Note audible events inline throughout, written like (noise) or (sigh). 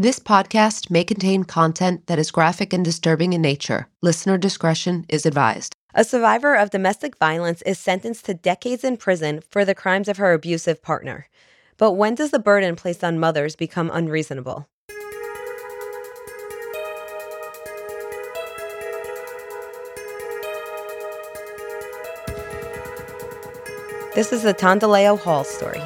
This podcast may contain content that is graphic and disturbing in nature. Listener discretion is advised. A survivor of domestic violence is sentenced to decades in prison for the crimes of her abusive partner. But when does the burden placed on mothers become unreasonable? This is the Tondalao Hall story.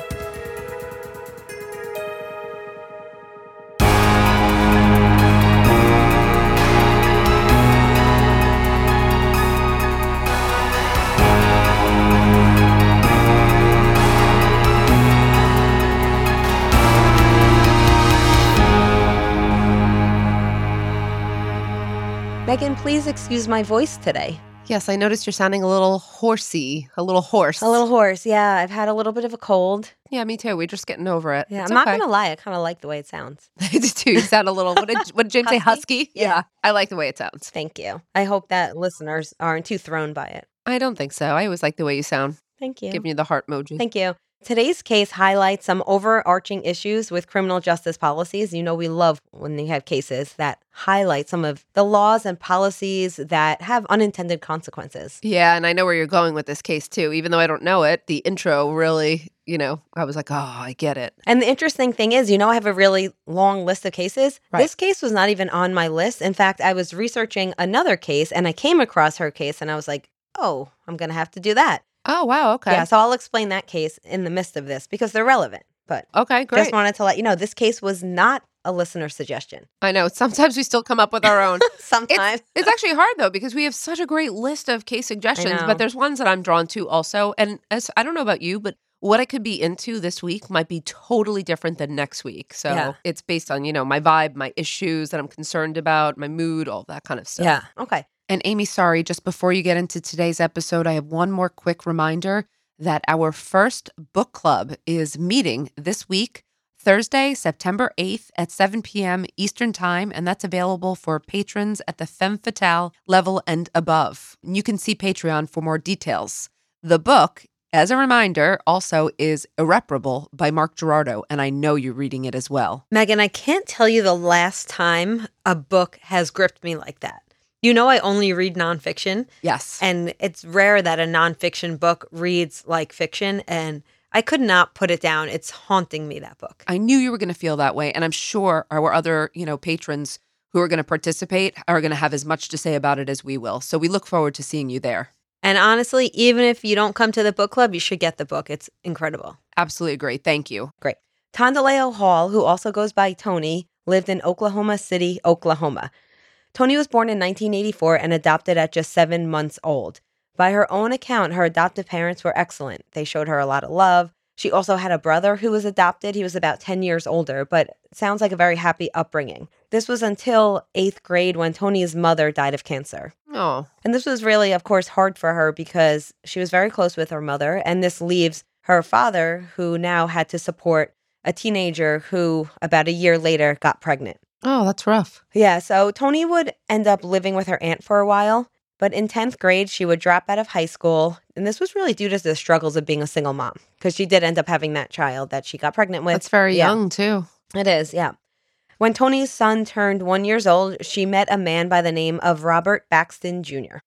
Megan, please excuse my voice today. Yes, I noticed you're sounding a little horsey, a little hoarse. A little hoarse. Yeah, I've had a little bit of a cold. Yeah, me too. We're just getting over it. Yeah, It's I'm not gonna lie. I kind of like the way it sounds. (laughs) I do too. You sound a little. What did, what did James say? Husky? Husky? Yeah. I like the way it sounds. Thank you. I hope that listeners aren't too thrown by it. I don't think so. I always like the way you sound. Thank you. Giving you the heart emoji. Thank you. Today's case highlights some overarching issues with criminal justice policies. You know, we love when we have cases that highlight some of the laws and policies that have unintended consequences. Yeah, and I know where you're going with this case too. Even though I don't know it, the intro really, you know, I was like, oh, I get it. And the interesting thing is, you know, I have a really long list of cases. Right. This case was not even on my list. In fact, I was researching another case and I came across her case and I was like, oh, I'm going to have to do that. Oh, wow. Okay. Yeah, so I'll explain that case in the midst of this because they're relevant. But Okay, great. just wanted to let you know this case was not a listener suggestion. I know. Sometimes we still come up with our own. (laughs) Sometimes. It's, it's actually hard though because we have such a great list of case suggestions, but there's ones that I'm drawn to also. And as I don't know about you, but what I could be into this week might be totally different than next week. So Yeah. it's based on, you know, my vibe, my issues that I'm concerned about, my mood, all that kind of stuff. yeah. Okay. And Amy, sorry, just before you get into today's episode, I have one more quick reminder that our first book club is meeting this week, Thursday, September 8th at 7 p.m. Eastern Time, and that's available for patrons at the Femme Fatale level and above. You can see Patreon for more details. The book, as a reminder, also is Irreparable by Mark Gerardo, and I know you're reading it as well. Megan, I can't tell you the last time a book has gripped me like that. You know, I only read nonfiction, Yes. and it's rare that a nonfiction book reads like fiction. And I could not put it down. It's haunting me, that book. I knew you were going to feel that way, and I'm sure our other, you know, patrons who are going to participate are going to have as much to say about it as we will. So we look forward to seeing you there. And honestly, even if you don't come to the book club, you should get the book. It's incredible. Absolutely great. Thank you. Great. Tondalao Hall, who also goes by Tony, lived in Oklahoma City, Oklahoma. Tony was born in 1984 and adopted at just seven months old. By her own account, her adoptive parents were excellent. They showed her a lot of love, She also had a brother who was adopted. He was about 10 years older, but sounds like a very happy upbringing. This was until eighth grade when Tony's mother died of cancer. Oh, And this was really, of course, hard for her because she was very close with her mother. And this leaves her father, who now had to support a teenager who, about a year later, got pregnant. Oh, that's rough. Yeah, so Tony would end up living with her aunt for a while. But in 10th grade, she would drop out of high school. And this was really due to the struggles of being a single mom because she did end up having that child that she got pregnant with. That's very Yeah. young too. It is, yeah. When Tony's son turned one years old, she met a man by the name of Robert Braxton Jr.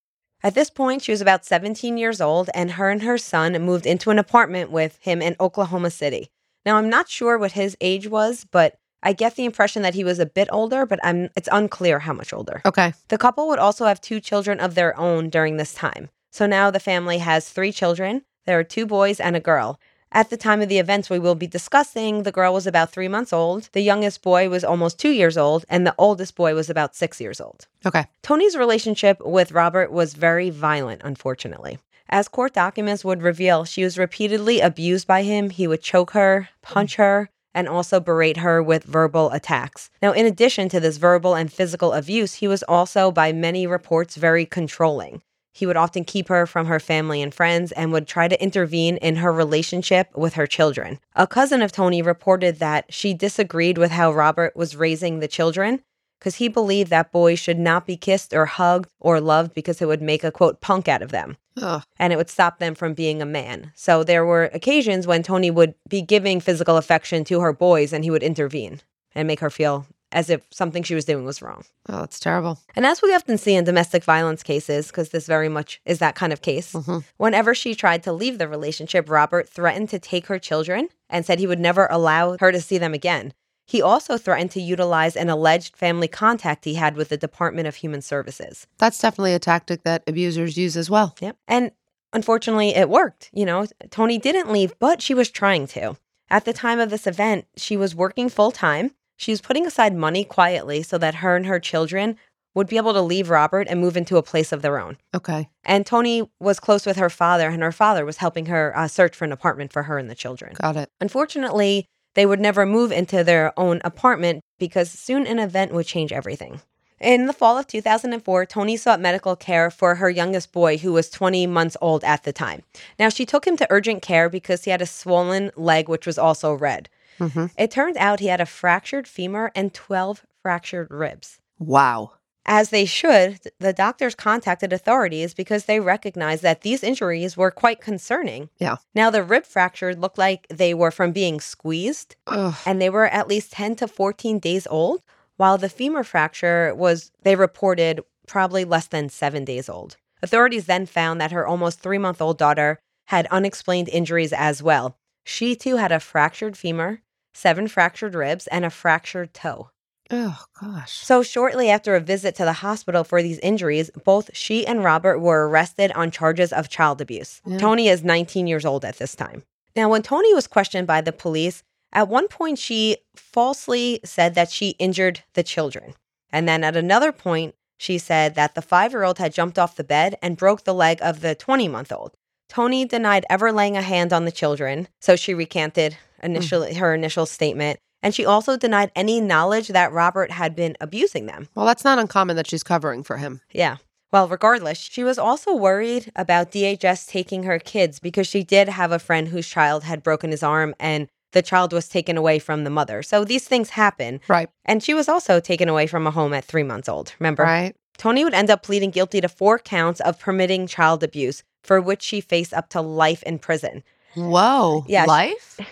At this point, she was about 17 years old, and her and her son moved into an apartment with him in Oklahoma City. Now, I'm not sure what his age was, but I get the impression that he was a bit older, but I'm, it's unclear how much older. Okay. The couple would also have two children of their own during this time. So now the family has three children. There are two boys and a girl. At the time of the events we will be discussing, the girl was about three months old, the youngest boy was almost two years old, and the oldest boy was about six years old. Okay. Tony's relationship with Robert was very violent, unfortunately. As court documents would reveal, she was repeatedly abused by him. He would choke her, punch her, and also berate her with verbal attacks. Now, in addition to this verbal and physical abuse, he was also, by many reports, very controlling. He would often keep her from her family and friends and would try to intervene in her relationship with her children. A cousin of Tony reported that she disagreed with how Robert was raising the children because he believed that boys should not be kissed or hugged or loved because it would make a quote punk out of them Ugh. and it would stop them from being a man. So there were occasions when Tony would be giving physical affection to her boys and he would intervene and make her feel as if something she was doing was wrong. Oh, that's terrible. And as we often see in domestic violence cases, because this very much is that kind of case, mm-hmm. whenever she tried to leave the relationship, Robert threatened to take her children and said he would never allow her to see them again. He also threatened to utilize an alleged family contact he had with the Department of Human Services. That's definitely a tactic that abusers use as well. Yep. And unfortunately, it worked. You know, Tony didn't leave, but she was trying to. At the time of this event, she was working full time. She was putting aside money quietly so that her and her children would be able to leave Robert and move into a place of their own. Okay. And Tony was close with her father, and her father was helping her uh, search for an apartment for her and the children. Got it. Unfortunately, they would never move into their own apartment because soon an event would change everything. In the fall of 2004, Tony sought medical care for her youngest boy, who was 20 months old at the time. Now, she took him to urgent care because he had a swollen leg, which was also red. Mm-hmm. It turned out he had a fractured femur and 12 fractured ribs. Wow. As they should, the doctors contacted authorities because they recognized that these injuries were quite concerning. Yeah. Now, the rib fractures looked like they were from being squeezed, Ugh. and they were at least 10 to 14 days old, while the femur fracture was, they reported, probably less than seven days old. Authorities then found that her almost three month old daughter had unexplained injuries as well. She too had a fractured femur, seven fractured ribs, and a fractured toe. Oh gosh. So, shortly after a visit to the hospital for these injuries, both she and Robert were arrested on charges of child abuse. Yeah. Tony is 19 years old at this time. Now, when Tony was questioned by the police, at one point she falsely said that she injured the children. And then at another point, she said that the five year old had jumped off the bed and broke the leg of the 20 month old. Tony denied ever laying a hand on the children, so she recanted initially mm. her initial statement. And she also denied any knowledge that Robert had been abusing them. Well, that's not uncommon that she's covering for him. Yeah. Well, regardless, she was also worried about DHS taking her kids because she did have a friend whose child had broken his arm and the child was taken away from the mother. So these things happen. Right. And she was also taken away from a home at three months old. Remember? Right. Tony would end up pleading guilty to four counts of permitting child abuse, for which she faced up to life in prison. Whoa. Yeah, Life? Yeah.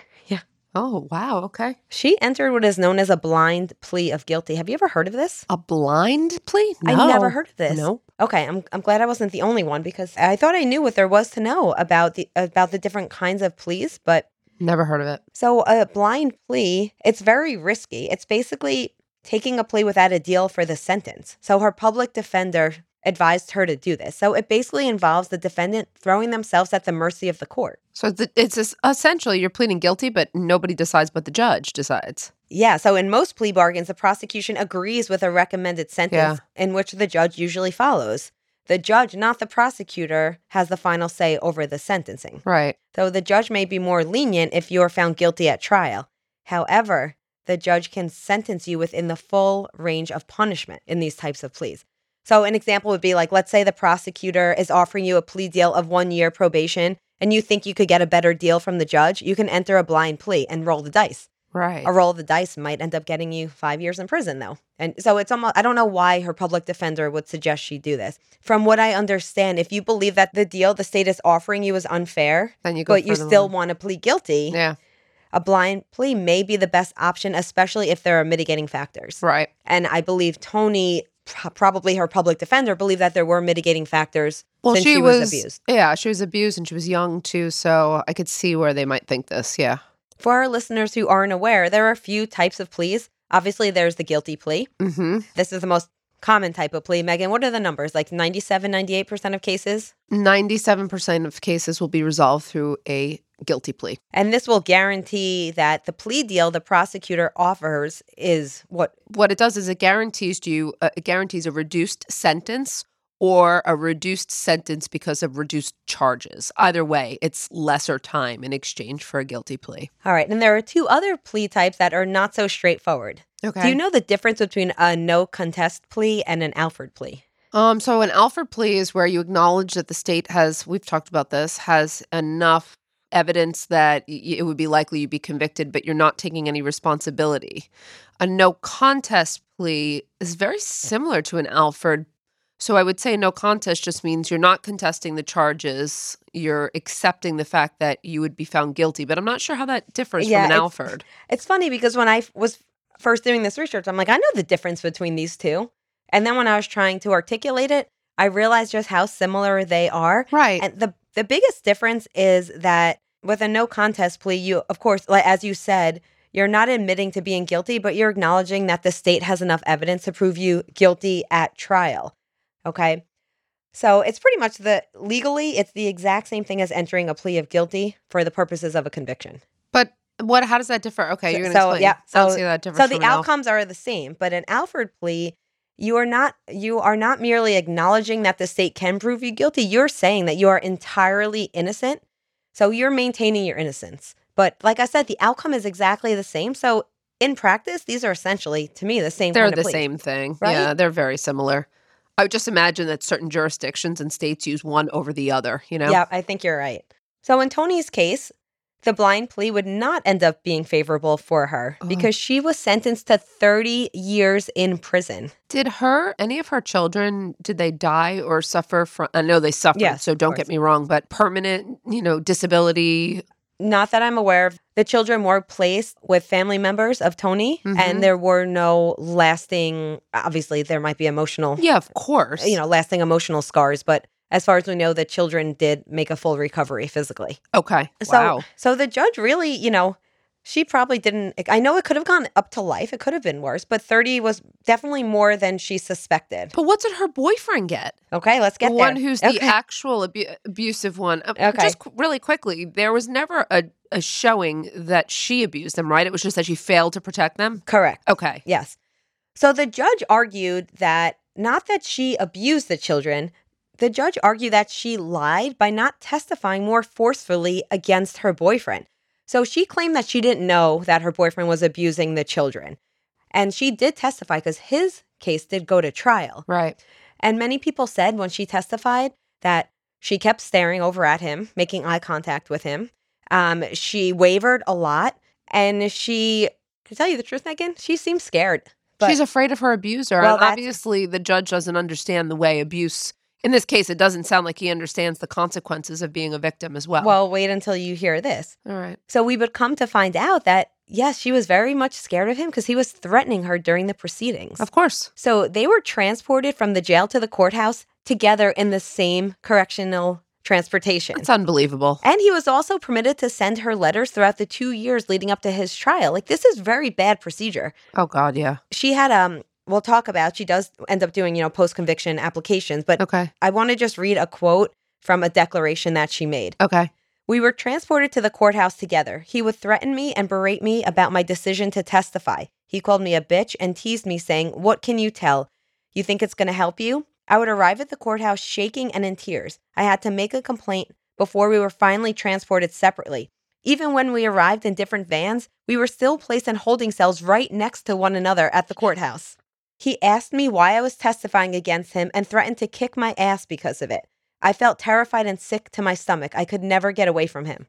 Oh, wow. Okay. She entered what is known as a blind plea of guilty. Have you ever heard of this? A blind plea? I never heard of this. No. Okay, I'm I'm glad I wasn't the only one because I thought I knew what there was to know about the about the different kinds of pleas, but Never heard of it. so a blind plea, it's very risky. It's basically taking a plea without a deal for the sentence. So her public defender advised her to do this. So it basically involves the defendant throwing themselves at the mercy of the court. So it's essentially you're pleading guilty, but nobody decides but the judge decides. Yeah, so in most plea bargains, the prosecution agrees with a recommended sentence in which the judge usually follows. the judge, not the prosecutor, has the final say over the sentencing. Right. Though the judge may be more lenient if you are found guilty at trial. However, the judge can sentence you within the full range of punishment in these types of pleas. So, an example would be like, let's say the prosecutor is offering you a plea deal of one year probation and you think you could get a better deal from the judge, you can enter a blind plea and roll the dice. Right. A roll of the dice might end up getting you five years in prison, though. And so it's almost, I don't know why her public defender would suggest she do this. From what I understand, if you believe that the deal the state is offering you is unfair, Then you go but you still one. want to plead guilty, Yeah. a blind plea may be the best option, especially if there are mitigating factors. Right. And I believe Tony, probably her public defender, believed that there were mitigating factors Well, since she, she, was, abused. Yeah, she was abused and she was young too, so I could see where they might think this. Yeah. For our listeners who aren't aware, there are a few types of pleas. Obviously, there's the guilty plea. Mm-hmm. This is the most common type of plea. Megan, what are the numbers? Like 97, 98% of cases? Ninety-seven percent of cases will be resolved through a guilty plea. And this will guarantee that the plea deal the prosecutor offers is what What it does is it guarantees you uh, it guarantees a reduced sentence or a reduced sentence because of reduced charges. Either way, it's lesser time in exchange for a guilty plea. All right. And there are two other plea types that are not so straightforward. Okay. Do you know the difference between a no contest plea and an Alford plea? Um, so an Alford plea is where you acknowledge that the state has, we've talked about this, has enough evidence that y- it would be likely you'd be convicted, but you're not taking any responsibility. A no contest plea is very similar to an Alford. So I would say no contest just means you're not contesting the charges, you're accepting the fact that you would be found guilty, but I'm not sure how that differs Yeah, from an it's- Alford. It's funny because when I was first doing this research, I'm like, I know the difference between these two. And then when I was trying to articulate it, I realized just how similar they are. Right. And the the biggest difference is that with a no contest plea, you of course, like as you said, you're not admitting to being guilty, but you're acknowledging that the state has enough evidence to prove you guilty at trial. Okay? So it's pretty much the legally, it's the exact same thing as entering a plea of guilty for the purposes of a conviction. but what how does that differ? Okay, you're gonna so, explain. yeah, so- see that differs So the from an Alford. outcomes are the same, but an Alford plea, you are not you are not merely acknowledging that the state can prove you guilty. You're saying that you are entirely innocent. So you're maintaining your innocence. But like I said, the outcome is exactly the same. So in practice, these are essentially to me the same. They're the plea. same thing. right? Yeah, they're very similar. I would just imagine that certain jurisdictions and states use one over the other, you know? Yeah, I think you're right. So in Tony's case, the blind plea would not end up being favorable for her Oh. because she was sentenced to 30 years in prison. Did her, any of her children, did they die or suffer from, I know they suffered, Yes, so don't get me wrong, but permanent, you know, disability. Not that I'm aware of. The children were placed with family members of Tony, Mhm. and there were no lasting, obviously, there might be emotional, Yeah, of course. you know, lasting emotional scars, but as far as we know, the children did make a full recovery physically. Okay. So, wow. so the judge really, you know, she probably didn't. I know it could have gone up to life. It could have been worse, but 30 was definitely more than she suspected. But what did her boyfriend get? Okay, let's get the there. one who's the actual abu- abusive one. Uh, Okay. Just really quickly, there was never a, a showing that she abused them, right? It was just that she failed to protect them. Correct. Okay. Yes. So the judge argued that not that she abused the children, the judge argued that she lied by not testifying more forcefully against her boyfriend. So she claimed that she didn't know that her boyfriend was abusing the children. And she did testify because his case did go to trial. Right. And many people said when she testified that she kept staring over at him, making eye contact with him. Um, she wavered a lot. And she, to tell you the truth, Megan, she seemed scared. But She's afraid of her abuser. Well, obviously, the judge doesn't understand the way abuse. In this case, it doesn't sound like he understands the consequences of being a victim as well. well, wait until you hear this. all right. So we would come to find out that, yes, she was very much scared of him because he was threatening her during the proceedings. Of course. So they were transported from the jail to the courthouse together in the same correctional transportation. It's unbelievable. And he was also permitted to send her letters throughout the two years leading up to his trial. Like this is very bad procedure. Oh, God, yeah. She had um we'll talk about she does end up doing, you know, post conviction applications, but Okay. I want to just read a quote from a declaration that she made. Okay. We were transported to the courthouse together. He would threaten me and berate me about my decision to testify. He called me a bitch and teased me, saying, What can you tell? You think it's going to help you? I would arrive at the courthouse shaking and in tears. I had to make a complaint before we were finally transported separately. Even when we arrived in different vans, we were still placed in holding cells right next to one another at the courthouse. He asked me why I was testifying against him and threatened to kick my ass because of it. I felt terrified and sick to my stomach. I could never get away from him.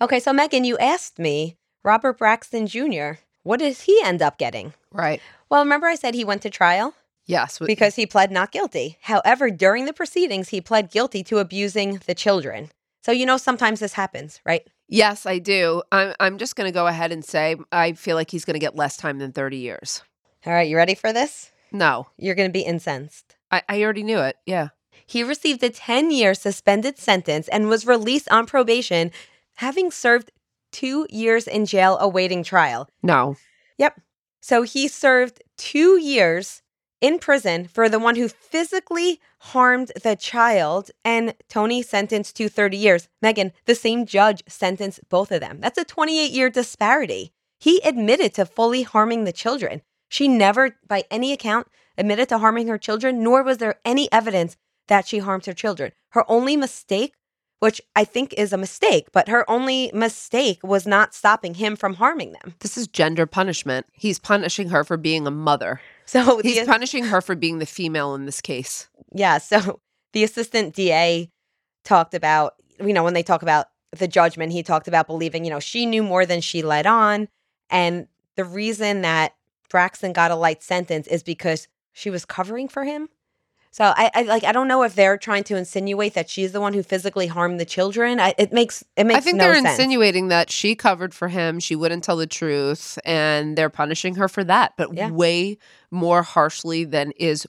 Okay, so Megan, you asked me, Robert Braxton Jr., what did he end up getting? Right. Well, remember I said he went to trial? Yes. w- because he pled not guilty. However, during the proceedings, he pled guilty to abusing the children. So, you know, sometimes this happens, right? yes, I do. I'm, I'm just going to go ahead and say I feel like he's going to get less time than 30 years. All right, you ready for this? No, You're going to be incensed. I, I already knew it. Yeah. He received a 10 year suspended sentence and was released on probation, having served two years in jail awaiting trial. No. Yep. So he served two years in prison for the one who physically harmed the child, and Tony sentenced to 30 years. Megan, the same judge sentenced both of them. That's a 28 year disparity. He admitted to fully harming the children. She never, by any account, admitted to harming her children, nor was there any evidence that she harmed her children. Her only mistake, which I think is a mistake, but her only mistake was not stopping him from harming them. This is gender punishment. He's punishing her for being a mother. So He's the, punishing her for being the female in this case. yeah, so (laughs) the assistant DA talked about, you know, when they talk about the judgment, he talked about believing, you know, she knew more than she let on. And the reason that Braxton got a light sentence is because she was covering for him. So I, I like I don't know if they're trying to insinuate that she's the one who physically harmed the children. I, it makes it makes I think no they're sense. insinuating that she covered for him, she wouldn't tell the truth, and they're punishing her for that, but Yeah. way more harshly than is,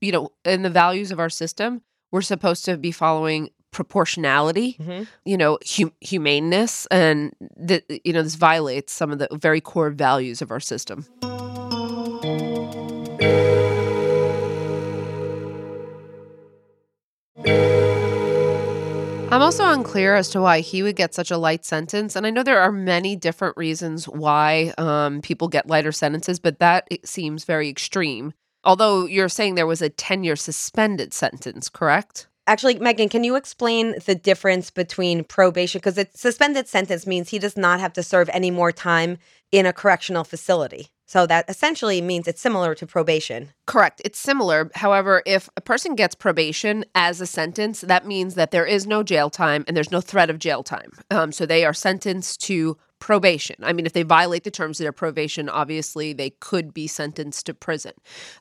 you know, in the values of our system. We're supposed to be following proportionality, Mhm. you know, hum- humaneness, and th- you know this violates some of the very core values of our system. I'm also unclear as to why he would get such a light sentence. And I know there are many different reasons why um, people get lighter sentences, but that seems very extreme. Although you're saying there was a 10 year suspended sentence, correct? Actually, Megan, can you explain the difference between probation? Because a suspended sentence means he does not have to serve any more time in a correctional facility. So that essentially means it's similar to probation. Correct. It's similar. However, if a person gets probation as a sentence, that means that there is no jail time and there's no threat of jail time. Um, so they are sentenced to probation. I mean, if they violate the terms of their probation, obviously they could be sentenced to prison.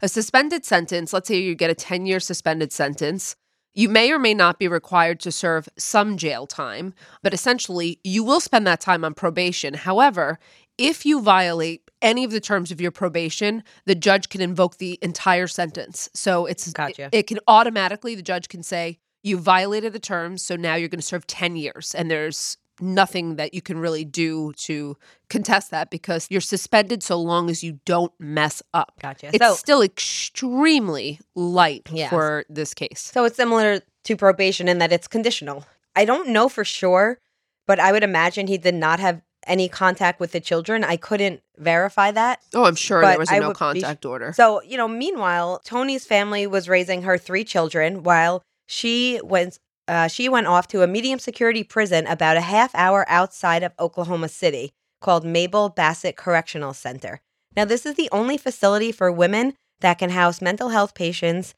A suspended sentence, let's say you get a 10 year suspended sentence. You may or may not be required to serve some jail time, but essentially you will spend that time on probation. However, if you violate any of the terms of your probation, the judge can invoke the entire sentence. So it's Gotcha. it, it can automatically the judge can say you violated the terms, so now you're going to serve 10 years and there's nothing that you can really do to contest that because you're suspended so long as you don't mess up. Gotcha. It's So- still extremely light Yes. for this case. So it's similar to probation in that it's conditional. I don't know for sure, but I would imagine he did not have any contact with the children. I couldn't verify that. Oh, I'm sure there was a I no contact order. So, you know, meanwhile, Tony's family was raising her three children while she went uh, she went off to a medium security prison about a half hour outside of Oklahoma City called Mabel Bassett Correctional Center. Now, this is the only facility for women that can house mental health patients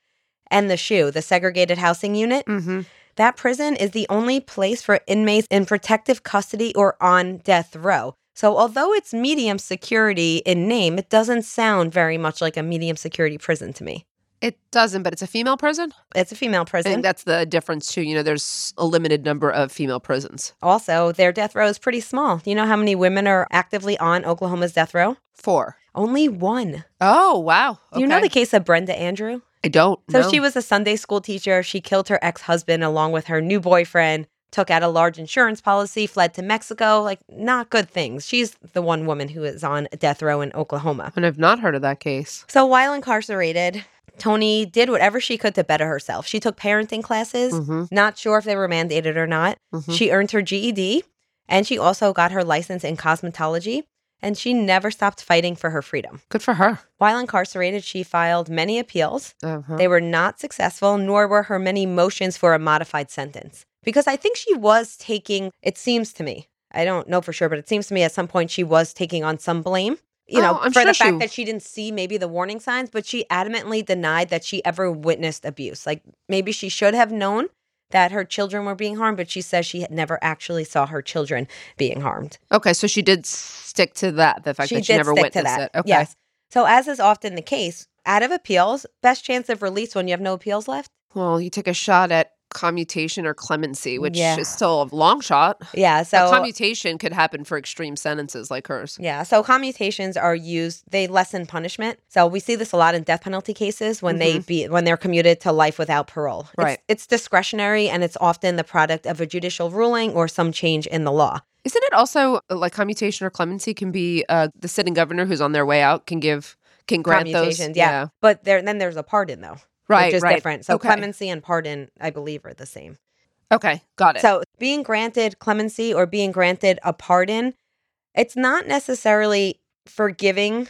and the SHU, the segregated housing unit. mm-hmm. That prison is the only place for inmates in protective custody or on death row. So, although it's medium security in name, it doesn't sound very much like a medium security prison to me. It doesn't, but it's a female prison. It's a female prison. I think that's the difference too. You know, there's a limited number of female prisons. also, their death row is pretty small. Do you know how many women are actively on Oklahoma's death row? Four. Only one. Oh wow! Do you know the case of Brenda Andrew? I don't. So no. she was a Sunday school teacher. She killed her ex husband along with her new boyfriend, took out a large insurance policy, fled to Mexico. Like, not good things. She's the one woman who is on death row in Oklahoma. And I've not heard of that case. So while incarcerated, Tony did whatever she could to better herself. She took parenting classes, Mm-hmm. not sure if they were mandated or not. Mhm. She earned her GED and she also got her license in cosmetology. And she never stopped fighting for her freedom. Good for her. While incarcerated, she filed many appeals. Uh-huh. They were not successful, nor were her many motions for a modified sentence. Because I think she was taking, it seems to me, I don't know for sure, but it seems to me at some point she was taking on some blame. You know, Oh, I'm for the fact she- that she didn't see maybe the warning signs, but she adamantly denied that she ever witnessed abuse. Like maybe she should have known that her children were being harmed, but she says she had never actually saw her children being harmed. Okay, so she did stick to that, the fact she that she never witnessed to that. it. Okay. Yes. So as is often the case, out of appeals, best chance of release when you have no appeals left. Well, you take a shot at commutation or clemency, which Yeah. is still a long shot. Yeah. So So commutation could happen for extreme sentences like hers. Yeah, so commutations are used. They lessen punishment. So we see this a lot in death penalty cases when they be when they're commuted to life without parole. Mm-hmm. Right. It's, discretionary and it's often the product of a judicial ruling or some change in the law. Isn't it also like commutation or clemency can be uh, the sitting governor who's on their way out can give can grant those? Commutations, yeah. But there then there's a pardon though, Right, which is right. different. So Okay. clemency and pardon, I believe, are the same. Okay, got it. So being granted clemency or being granted a pardon, it's not necessarily forgiving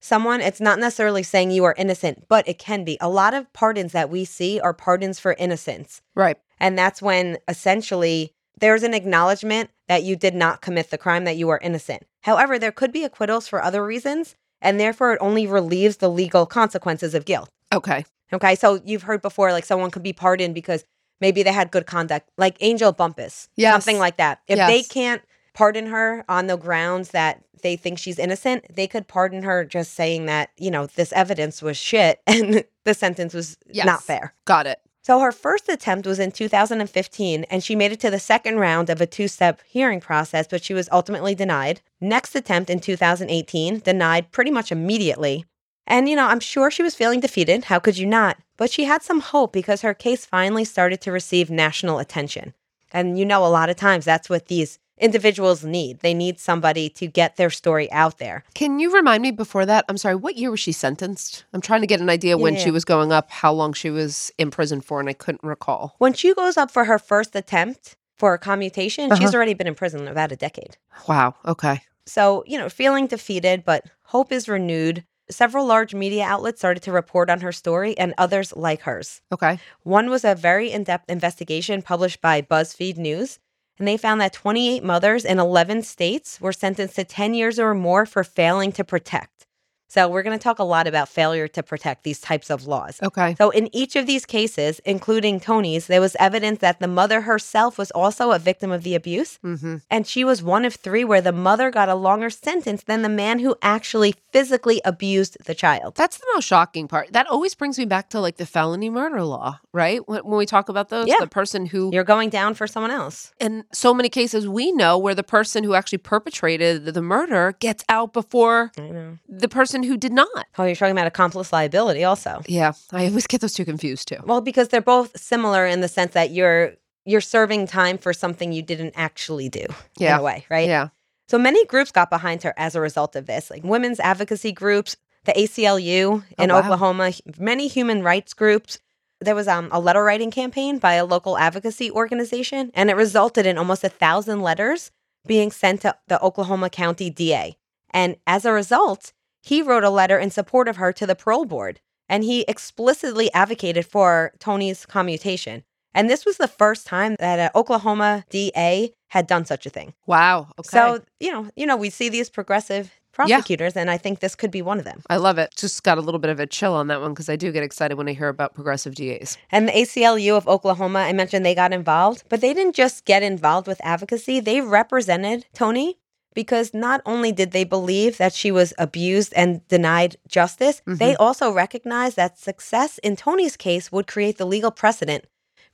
someone. It's not necessarily saying you are innocent, but it can be. A lot of pardons that we see are pardons for innocence. right. And that's when essentially there's an acknowledgement that you did not commit the crime, that you are innocent. However, there could be acquittals for other reasons, and therefore it only relieves the legal consequences of guilt. Okay. Okay, so you've heard before, like someone could be pardoned because maybe they had good conduct, like Angel Bumpus, Yes. something like that. If they can't pardon her on the grounds that they think she's innocent, they could pardon her just saying that, you know, this evidence was shit (laughs) and the sentence was Yes. not fair. Got it. So her first attempt was in 2015, and she made it to the second round of a two step hearing process, but she was ultimately denied. Next attempt in 2018, denied pretty much immediately. And, you know, I'm sure she was feeling defeated. How could you not? But she had some hope because her case finally started to receive national attention. And, you know, a lot of times that's what these individuals need. They need somebody to get their story out there. Can you remind me before that? I'm sorry, what year was she sentenced? I'm trying to get an idea when Yeah. she was going up, how long she was in prison for, and I couldn't recall. When she goes up for her first attempt for a commutation, she's Uh-huh. already been in prison about a decade. Wow. Okay. So, you know, feeling defeated, but hope is renewed. Several large media outlets started to report on her story and others like hers. Okay. One was a very in depth investigation published by BuzzFeed News, and they found that 28 mothers in 11 states were sentenced to 10 years or more for failing to protect. So, we're going to talk a lot about failure to protect these types of laws. Okay. So, in each of these cases, including Tony's, there was evidence that the mother herself was also a victim of the abuse. Mm-hmm. And she was one of three where the mother got a longer sentence than the man who actually physically abused the child. That's the most shocking part. That always brings me back to like the felony murder law, right? When, when we talk about those, Yeah. the person who, You're going down for someone else. in so many cases we know where the person who actually perpetrated the murder gets out before I know. the person who did not. Oh, you're talking about accomplice liability also. Yeah, I always get those two confused too. Well, because they're both similar in the sense that you're you're serving time for something you didn't actually do Yeah. in a way, right? Yeah. So many groups got behind her as a result of this, like women's advocacy groups, the ACLU in Oh, wow. Oklahoma, many human rights groups. There was um, a letter writing campaign by a local advocacy organization, and it resulted in almost a thousand letters being sent to the Oklahoma County DA. And as a result, he wrote a letter in support of her to the parole board, and he explicitly advocated for Tony's commutation. And this was the first time that an Oklahoma DA had done such a thing. Wow. Okay. So, you know, you know, we see these progressive prosecutors and I think this could be one of them. I love it. Just got a little bit of a chill on that one because I do get excited when I hear about progressive DAs. And the ACLU of Oklahoma, I mentioned they got involved, but they didn't just get involved with advocacy, they represented Tony because not only did they believe that she was abused and denied justice, they mm-hmm. also recognized that success in Tony's case would create the legal precedent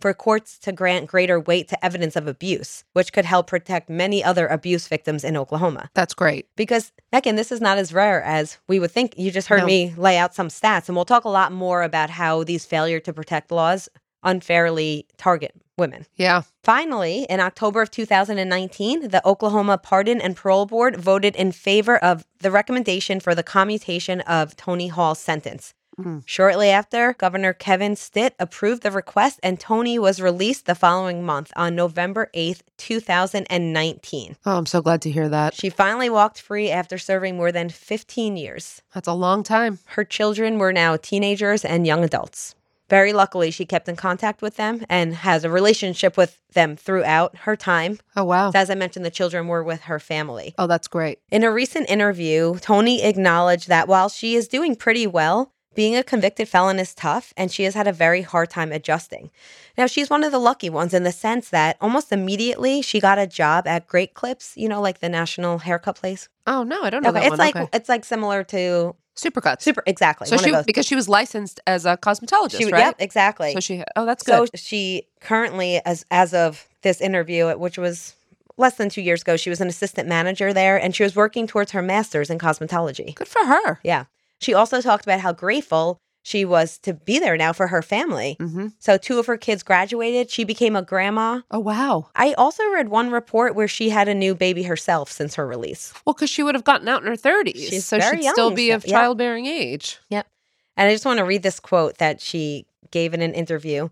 for courts to grant greater weight to evidence of abuse, which could help protect many other abuse victims in Oklahoma. That's great. because again this is not as rare as we would think you just heard No. me lay out some stats and we'll talk a lot more about how these failure to protect laws unfairly target women Yeah. finally in october of 2019 the oklahoma pardon and parole board voted in favor of the recommendation for the commutation of tony hall's sentence mm. Shortly after, Governor Kevin Stitt approved the request, and Tony was released the following month on November 8th, 2019. Oh, I'm so glad to hear that. She finally walked free after serving more than 15 years. That's a long time. Her children were now teenagers and young adults. Very luckily, she kept in contact with them and has a relationship with them throughout her time. Oh, wow. As I mentioned, the children were with her family. oh, that's great. In a recent interview, Tony acknowledged that while she is doing pretty well, being a convicted felon is tough and she has had a very hard time adjusting. Now, she's one of the lucky ones in the sense that almost immediately she got a job at Great Clips, you know, like the national haircut place. Oh, no, I don't know Okay, that it's one. like okay. it's like similar to Supercuts. Super exactly. so she, because she was licensed as a cosmetologist, She- right? Yep, exactly. So she, oh, that's So good. she currently, as as of this interview, which was less than two years ago, she was an assistant manager there, and she was working towards her master's in cosmetology. good for her. Yeah. She also talked about how grateful she was to be there now for her family. Mm-hmm. So two of her kids graduated. She became a grandma. Oh, wow. I also read one report where she had a new baby herself since her release. Well, because she would have gotten out in her 30s. She's so she'd still be still, of yeah. childbearing age. Yep. And I just want to read this quote that she gave in an interview.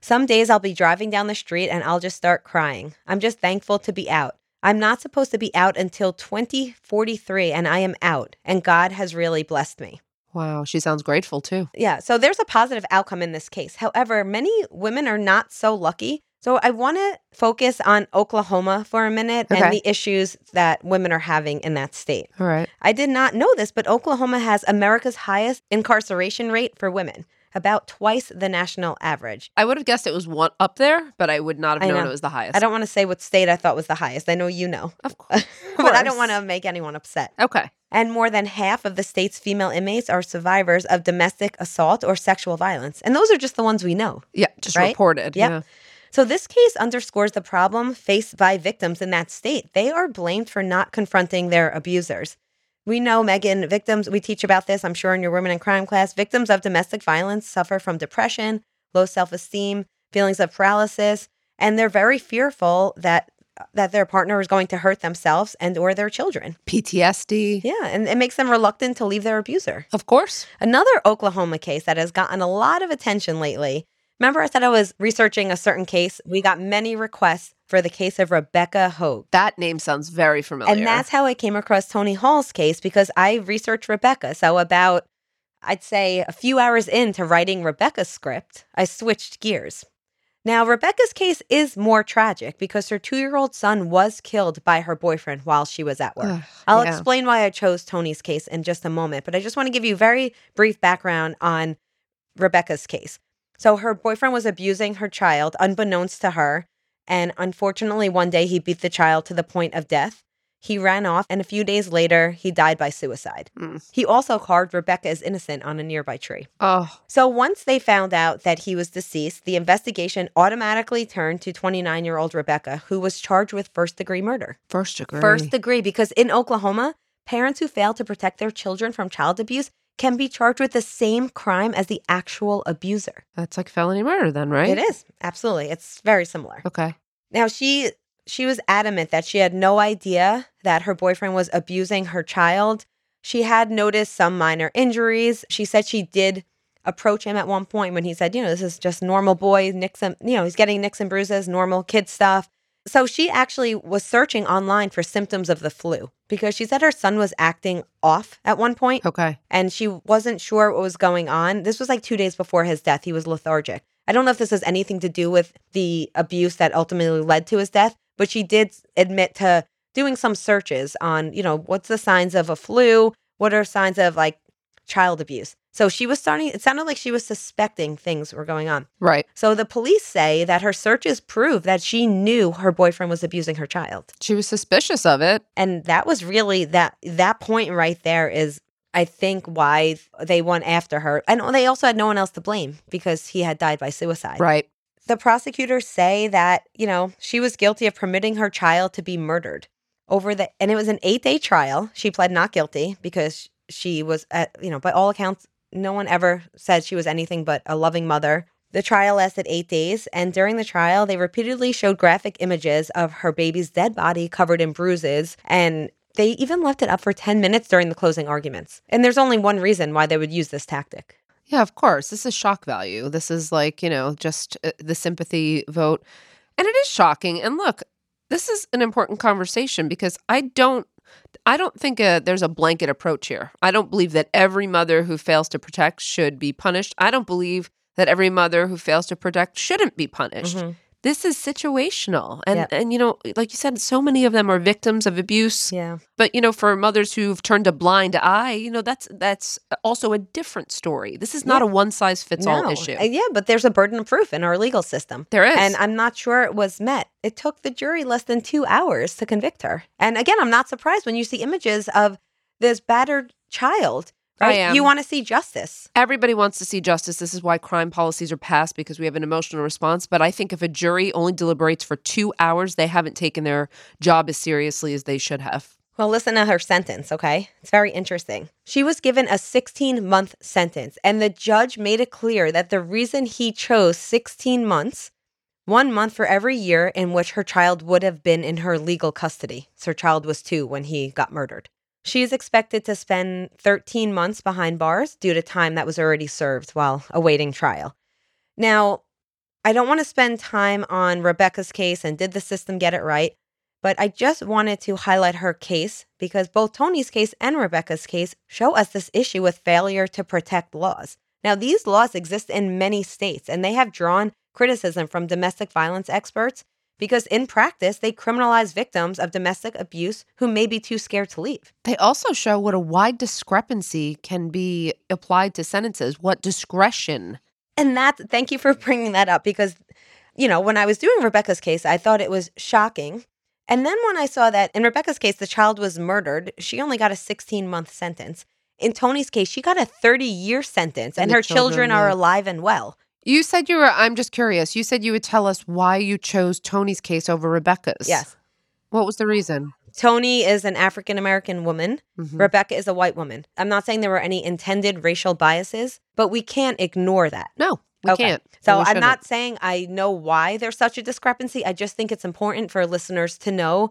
Some days I'll be driving down the street and I'll just start crying. I'm just thankful to be out. I'm not supposed to be out until 2043 and I am out and God has really blessed me. Wow. She sounds grateful too. Yeah, so there's a positive outcome in this case. However, many women are not so lucky. So I want to focus on Oklahoma for a minute Okay. and the issues that women are having in that state. All right. I did not know this, but Oklahoma has America's highest incarceration rate for women, about twice the national average. I would have guessed it was one up there, but I would not have I known know. it was the highest. I don't want to say what state I thought was the highest. I know you know, Of (laughs) course. but I don't want to make anyone upset. Okay. And more than half of the state's female inmates are survivors of domestic assault or sexual violence. And those are just the ones we know. Yeah. Just Right? reported. Yep. Yeah. So this case underscores the problem faced by victims in that state. They are blamed for not confronting their abusers. We know, Megan, victims, we teach about this, I'm sure, in your women in crime class. Victims of domestic violence suffer from depression, low self esteem, feelings of paralysis, and they're very fearful that that their partner is going to hurt themselves and or their children. PTSD. Yeah, and it makes them reluctant to leave their abuser. Of course. Another Oklahoma case that has gotten a lot of attention lately. Remember, I said I was researching a certain case? We got many requests for the case of Rebecca Hogue. That name sounds very familiar. And that's how I came across Tony Hall's case because I researched Rebecca. So, about, I'd say, a few hours into writing Rebecca's script, I switched gears. Now, Rebecca's case is more tragic because her two year old son was killed by her boyfriend while she was at work. Ugh, I'll yeah. explain why I chose Tony's case in just a moment, but I just want to give you very brief background on Rebecca's case. So her boyfriend was abusing her child unbeknownst to her, and unfortunately one day he beat the child to the point of death. He ran off and a few days later he died by suicide. Mm. He also carved Rebecca as innocent on a nearby tree. Oh, So once they found out that he was deceased, the investigation automatically turned to 29-year-old Rebecca, who was charged with first-degree murder. first degree. First degree, because in Oklahoma, parents who fail to protect their children from child abuse can be charged with the same crime as the actual abuser. That's like felony murder, then, right? It is absolutely. It's very similar. Okay. Now she she was adamant that she had no idea that her boyfriend was abusing her child. She had noticed some minor injuries. She said she did approach him at one point when he said, you know, this is just normal boy, nicks and you know, he's getting nicks and bruises, normal kid stuff. So she actually was searching online for symptoms of the flu because she said her son was acting off at one point Okay. and she wasn't sure what was going on. This was like two days before his death. He was lethargic. I don't know if this has anything to do with the abuse that ultimately led to his death, but she did admit to doing some searches on, you know, what's the signs of a flu? What are signs of like child abuse? So she was starting, it sounded like she was suspecting things were going on. Right. So the police say that her searches prove that she knew her boyfriend was abusing her child She was suspicious of it. and that was really that that point right there is i think why they went after her and they also had no one else to blame because he had died by suicide Right. the prosecutors say that you know she was guilty of permitting her child to be murdered over the and it was an eight day trial she pled not guilty because she was at you know by all accounts no one ever said she was anything but a loving mother the trial lasted eight days, and during the trial, they repeatedly showed graphic images of her baby's dead body covered in bruises, and they even left it up for 10 minutes during the closing arguments. And there's only one reason why they would use this tactic. Yeah, of course. This is shock value. This is like, you know, just uh, the sympathy vote. And it is shocking. And look, this is an important conversation because I don't I don't think uh there's a blanket approach here. I don't believe that every mother who fails to protect should be punished. I don't believe that every mother who fails to protect shouldn't be punished. Mhm. This is situational. And Yep. and you know, like you said, so many of them are victims of abuse. Yeah. But you know, for mothers who've turned a blind eye, you know, that's that's also a different story. This is not Yeah. a one size fits all No. issue. Uh, Yeah, but there's a burden of proof in our legal system. There is. And I'm not sure it was met. It took the jury less than two hours to convict her. And again, I'm not surprised when you see images of this battered child. I am. You want to see justice. Everybody wants to see justice. This is why crime policies are passed because we have an emotional response. But I think if a jury only deliberates for two hours, they haven't taken their job as seriously as they should have. Well, listen to her sentence, okay? It's very interesting. She was given a 16 month sentence, and the judge made it clear that the reason he chose 16 months, one month for every year in which her child would have been in her legal custody. So her child was two when he got murdered. She is expected to spend 13 months behind bars due to time that was already served while awaiting trial. Now, I don't want to spend time on Rebecca's case and did the system get it right, but I just wanted to highlight her case because both Tony's case and Rebecca's case show us this issue with failure to protect laws. Now, these laws exist in many states and they have drawn criticism from domestic violence experts because in practice, they criminalize victims of domestic abuse who may be too scared to leave. They also show what a wide discrepancy can be applied to sentences, what discretion. And that, thank you for (laughs) bringing that up because, you know, when I was doing Rebecca's case, I thought it was shocking. And then when I saw that in Rebecca's case, the child was murdered, she only got a 16 month sentence. In Tony's case, she got a 30 year sentence, And and, her children, children, are alive and well. You said you were, I'm just curious, you said you would tell us why you chose Tony's case over Rebecca's. Yes. What was the reason? Tony is an African American woman. Mhm. Rebecca is a white woman. I'm not saying there were any intended racial biases, but we can't ignore that. No, we Okay. can't. So I'm not saying I know why there's such a discrepancy. I just think it's important for listeners to know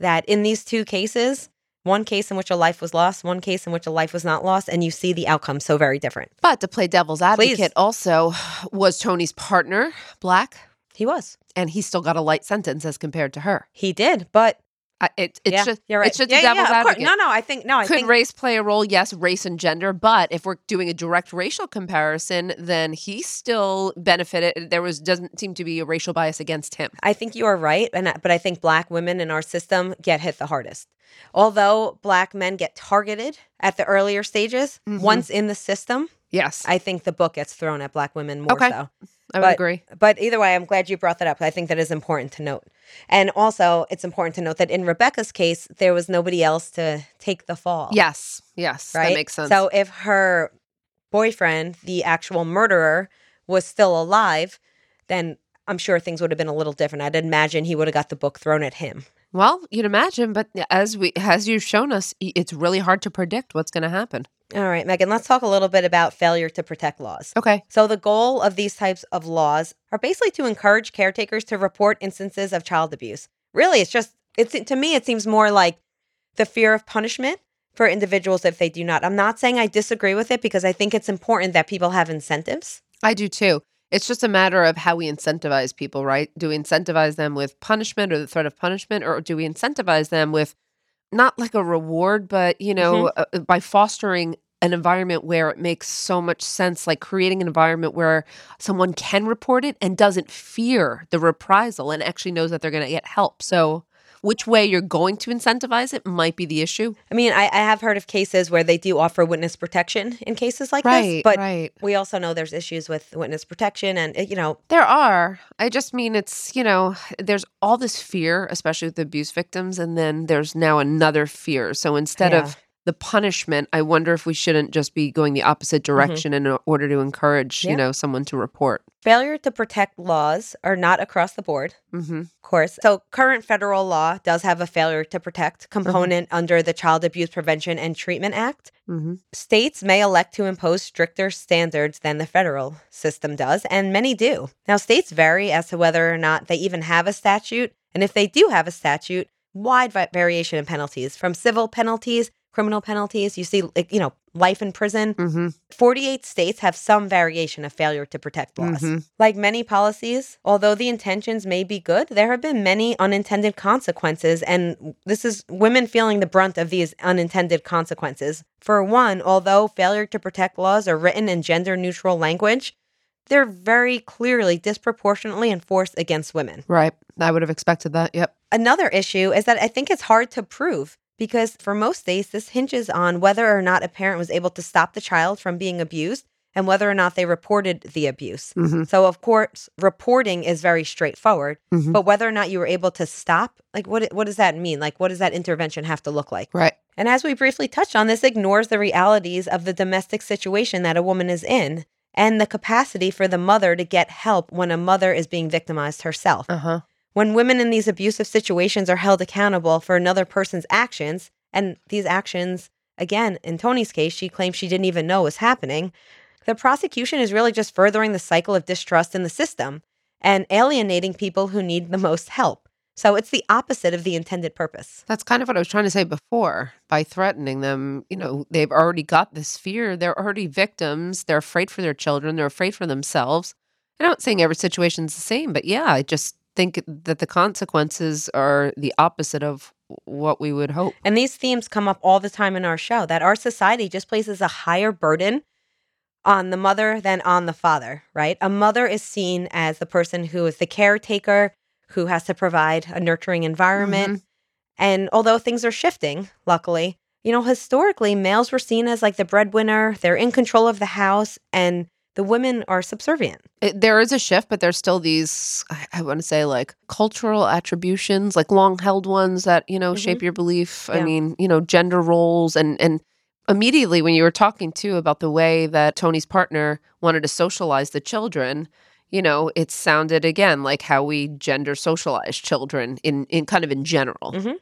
that in these two cases, one case in which a life was lost, one case in which a life was not lost, and you see the outcome so very different. But to play devil's advocate, Please. also was Tony's partner black, He was. and he still got a light sentence as compared to her. He did, but I, it, it's yeah, just right. it's just yeah, a devil's yeah, advocate. No, no, I think no, I Could think race play a role? Yes, race and gender. But if we're doing a direct racial comparison, then he still benefited. There was doesn't seem to be a racial bias against him. I think you are right, and but I think black women in our system get hit the hardest. Although black men get targeted at the earlier stages, Mhm. once in the system, Yes, I think the book gets thrown at black women more Okay. so. I would but- agree. But either way, I'm glad you brought that up. I think that is important to note. And also, it's important to note that in Rebecca's case, there was nobody else to take the fall. Yes, yes, Right? that makes sense. So if her boyfriend, the actual murderer, was still alive, then I'm sure things would have been a little different. I'd imagine he would have got the book thrown at him. Well, you'd imagine, but as we as you've shown us, it's really hard to predict what's going to happen. All right, Meghan, let's talk a little bit about failure to protect laws. Okay. So, the goal of these types of laws are basically to encourage caretakers to report instances of child abuse. Really, it's just, it's to me, it seems more like the fear of punishment for individuals if they do not. I'm not saying I disagree with it because I think it's important that people have incentives. I do too. It's just a matter of how we incentivize people, right? Do we incentivize them with punishment or the threat of punishment, or do we incentivize them with not like a reward, but you know, uh, uh, by fostering an environment where it makes so much sense, like creating an environment where someone can report it and doesn't fear the reprisal and actually knows that they're going to get help. So, which way you're going to incentivize it might be the issue. I mean, I, I have heard of cases where they do offer witness protection in cases like Right, this, but right. we also know there's issues with witness protection and, uh, you know, There are. I just mean it's, you know, there's all this fear, especially with abuse victims, and then there's now another fear. So instead Yeah. of the punishment, I wonder if we shouldn't just be going the opposite direction in order to encourage, Mm-hmm. Yeah. you know, someone to report. failure to protect laws are not across the board. hmm Of course. So, current federal law does have a failure to protect component under the Child Abuse Prevention and Treatment Act. hmm States may elect to impose stricter standards than the federal system does, and many do. Now, states vary as to whether or not they even have a statute, and if they do have a statute, wide variation in penalties from civil penalties, criminal penalties. You see, like, you know, life in prison. Mm-hmm. 48 states have some variation of failure to protect laws. Mhm. Like many policies, although the intentions may be good, there have been many unintended consequences, and this is women feeling the brunt of these unintended consequences. For one, although failure to protect laws are written in gender neutral language, they're very clearly disproportionately enforced against women. Right. I would have expected that. Yep. Another issue is that I think it's hard to prove because for most states, this hinges on whether or not a parent was able to stop the child from being abused and whether or not they reported the abuse. Mm-hmm. So, of course, reporting is very straightforward, Mhm. but whether or not you were able to stop, like, what, what does that mean? Like, what does that intervention have to look like? Right. And as we briefly touched on, this ignores the realities of the domestic situation that a woman is in and the capacity for the mother to get help when a mother is being victimized herself. Uh huh. When women in these abusive situations are held accountable for another person's actions, and these actions, again, in Tony's case, she claims she didn't even know was happening, the prosecution is really just furthering the cycle of distrust in the system and alienating people who need the most help. So it's the opposite of the intended purpose. That's kind of what I was trying to say before. By threatening them, you know, they've already got this fear. They're already victims. They're afraid for their children. They're afraid for themselves. I'm not saying every situation's the same, but yeah, I just think that the consequences are the opposite of what we would hope. And these themes come up all the time in our show that our society just places a higher burden on the mother than on the father, right? A mother is seen as the person who is the caretaker, who has to provide a nurturing environment. Mm-hmm. And although things are shifting, luckily, you know, historically, males were seen as like the breadwinner, they're in control of the house, and the women are subservient. It, there is a shift, but there's still these, I, I want to say, like cultural attributions, like long held ones that, you know, shape your belief. I mean, you know, gender roles. And, and immediately when you were talking too about the way that Tony's partner wanted to socialize the children, you know, it sounded again like how we gender socialize children in, in kind of in general. Mhm.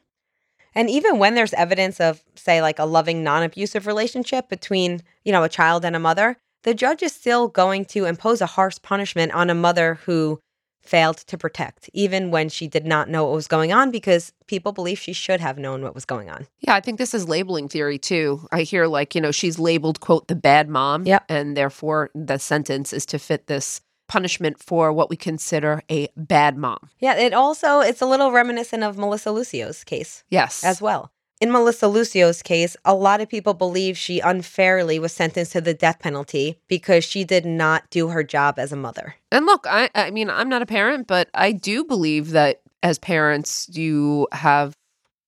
And even when there's evidence of, say, like a loving, non abusive relationship between, you know, a child and a mother, the judge is still going to impose a harsh punishment on a mother who failed to protect, even when she did not know what was going on, because people believe she should have known what was going on. Yeah, I think this is labeling theory too. I hear like, you know, she's labeled, quote, the bad mom. Yep. And therefore the sentence is to fit this punishment for what we consider a bad mom. Yeah, it also, it's a little reminiscent of Melissa Lucio's case Yes. as well. In Melissa Lucio's case, a lot of people believe she unfairly was sentenced to the death penalty because she did not do her job as a mother. And look, I I mean, I'm not a parent, but I do believe that as parents you have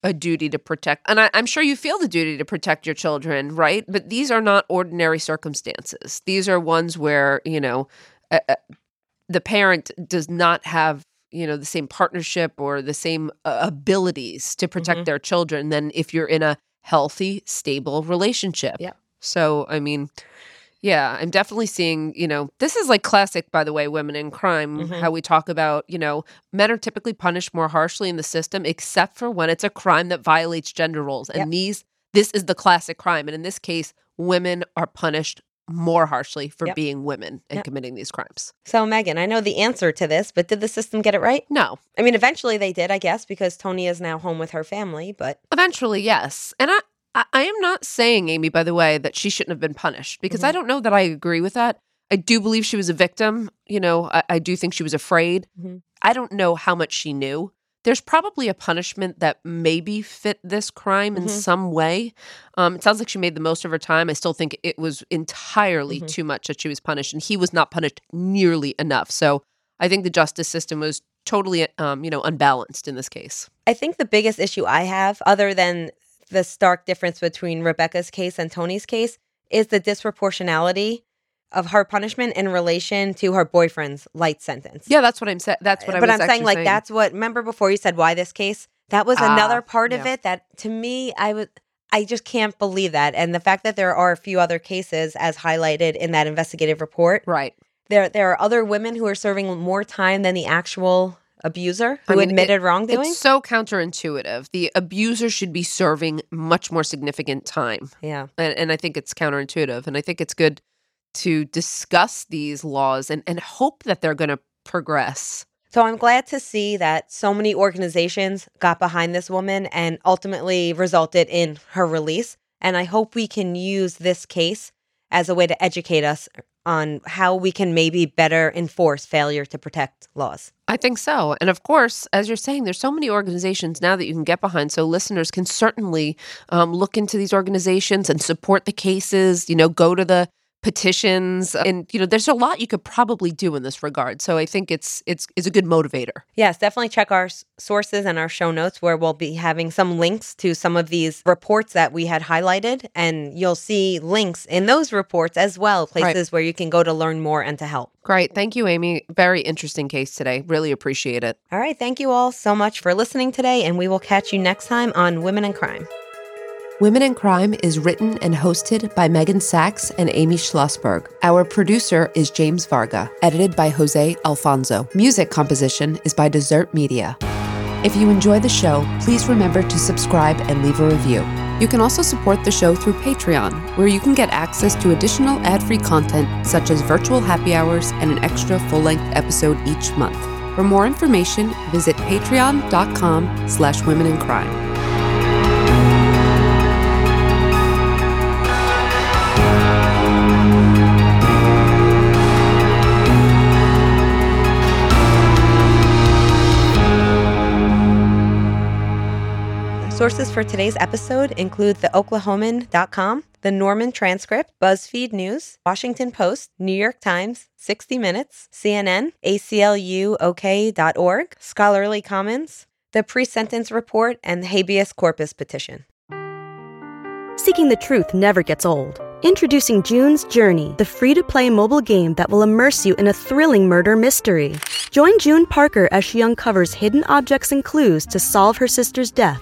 a duty to protect and I, I'm sure you feel the duty to protect your children, right? But these are not ordinary circumstances. These are ones where, you know, uh, uh, the parent does not have you know the same partnership or the same uh, abilities to protect Mhm. their children than if you're in a healthy stable relationship Yeah. so i mean yeah i'm definitely seeing you know this is like classic by the way women in crime Mhm. how we talk about you know men are typically punished more harshly in the system except for when it's a crime that violates gender roles and Yep. these this is the classic crime and in this case women are punished more harshly for Yep. being women and Yep. committing these crimes So, Meghan, I know the answer to this, but did the system get it right? no I mean, eventually they did, I guess, because Tony is now home with her family, but Eventually, yes. And I, I, I am not saying, Amy, by the way, that she shouldn't have been punished because I don't know that I agree with that. I do believe she was a victim. You know, I, I do think she was afraid. Mhm. I don't know how much she knew. There's probably a punishment that maybe fit this crime in Mhm. some way. Um, it sounds like she made the most of her time. I still think it was entirely Mhm. too much that she was punished, and he was not punished nearly enough. So I think the justice system was totally, um, you know, unbalanced in this case. I think the biggest issue I have, other than the stark difference between Rebecca's case and Tony's case, is the disproportionality of her punishment in relation to her boyfriend's light sentence. Yeah, that's what I'm saying. That's what I but I'm saying, like, that's what, remember before you said why this case? That was Ah, another part of it that to me, I was. I just can't believe that. And the fact that there are a few other cases as highlighted in that investigative report, right. there there are other women who are serving more time than the actual abuser I who mean, it- admitted wrongdoing. It's so counterintuitive. The abuser should be serving much more significant time, yeah. and, and I think it's counterintuitive. And I think it's good to discuss these laws and and hope that they're going to progress. So I'm glad to see that so many organizations got behind this woman and ultimately resulted in her release. And I hope we can use this case as a way to educate us on how we can maybe better enforce failure to protect laws. I think so. And of course, as you're saying, there's so many organizations now that you can get behind. So listeners can certainly um, look into these organizations and support the cases, you know, go to the petitions uh, and you know there's a lot you could probably do in this regard so i think it's it's it's a good motivator. Yes definitely check our sources and our show notes where we'll be having some links to some of these reports that we had highlighted and you'll see links in those reports as well places right. where you can go to learn more and to help. Great. Thank you amy. Very interesting case today. Really appreciate it. All right. Thank you all so much for listening today and we will catch you next time on women in crime Women in Crime is written and hosted by Meghan Sacks and Amy Shlosberg. Our producer is James Varga, edited by Jose Alfonzo. Music composition is by Dessert Media. If you enjoy the show, please remember to subscribe and leave a review. You can also support the show through Patreon, where you can get access to additional ad-free content such as virtual happy hours and an extra full-length episode each month. For more information, visit patreon.com slash women in crime. Sources for today's episode include the Oklahoman.com, the Norman Transcript, BuzzFeed News, Washington Post, New York Times, 60 Minutes, CNN, ACLUOK.org, Scholarly Commons, the Pre Sentence Report, and the Habeas Corpus Petition. Seeking the truth never gets old. Introducing June's Journey, the free to play mobile game that will immerse you in a thrilling murder mystery. Join June Parker as she uncovers hidden objects and clues to solve her sister's death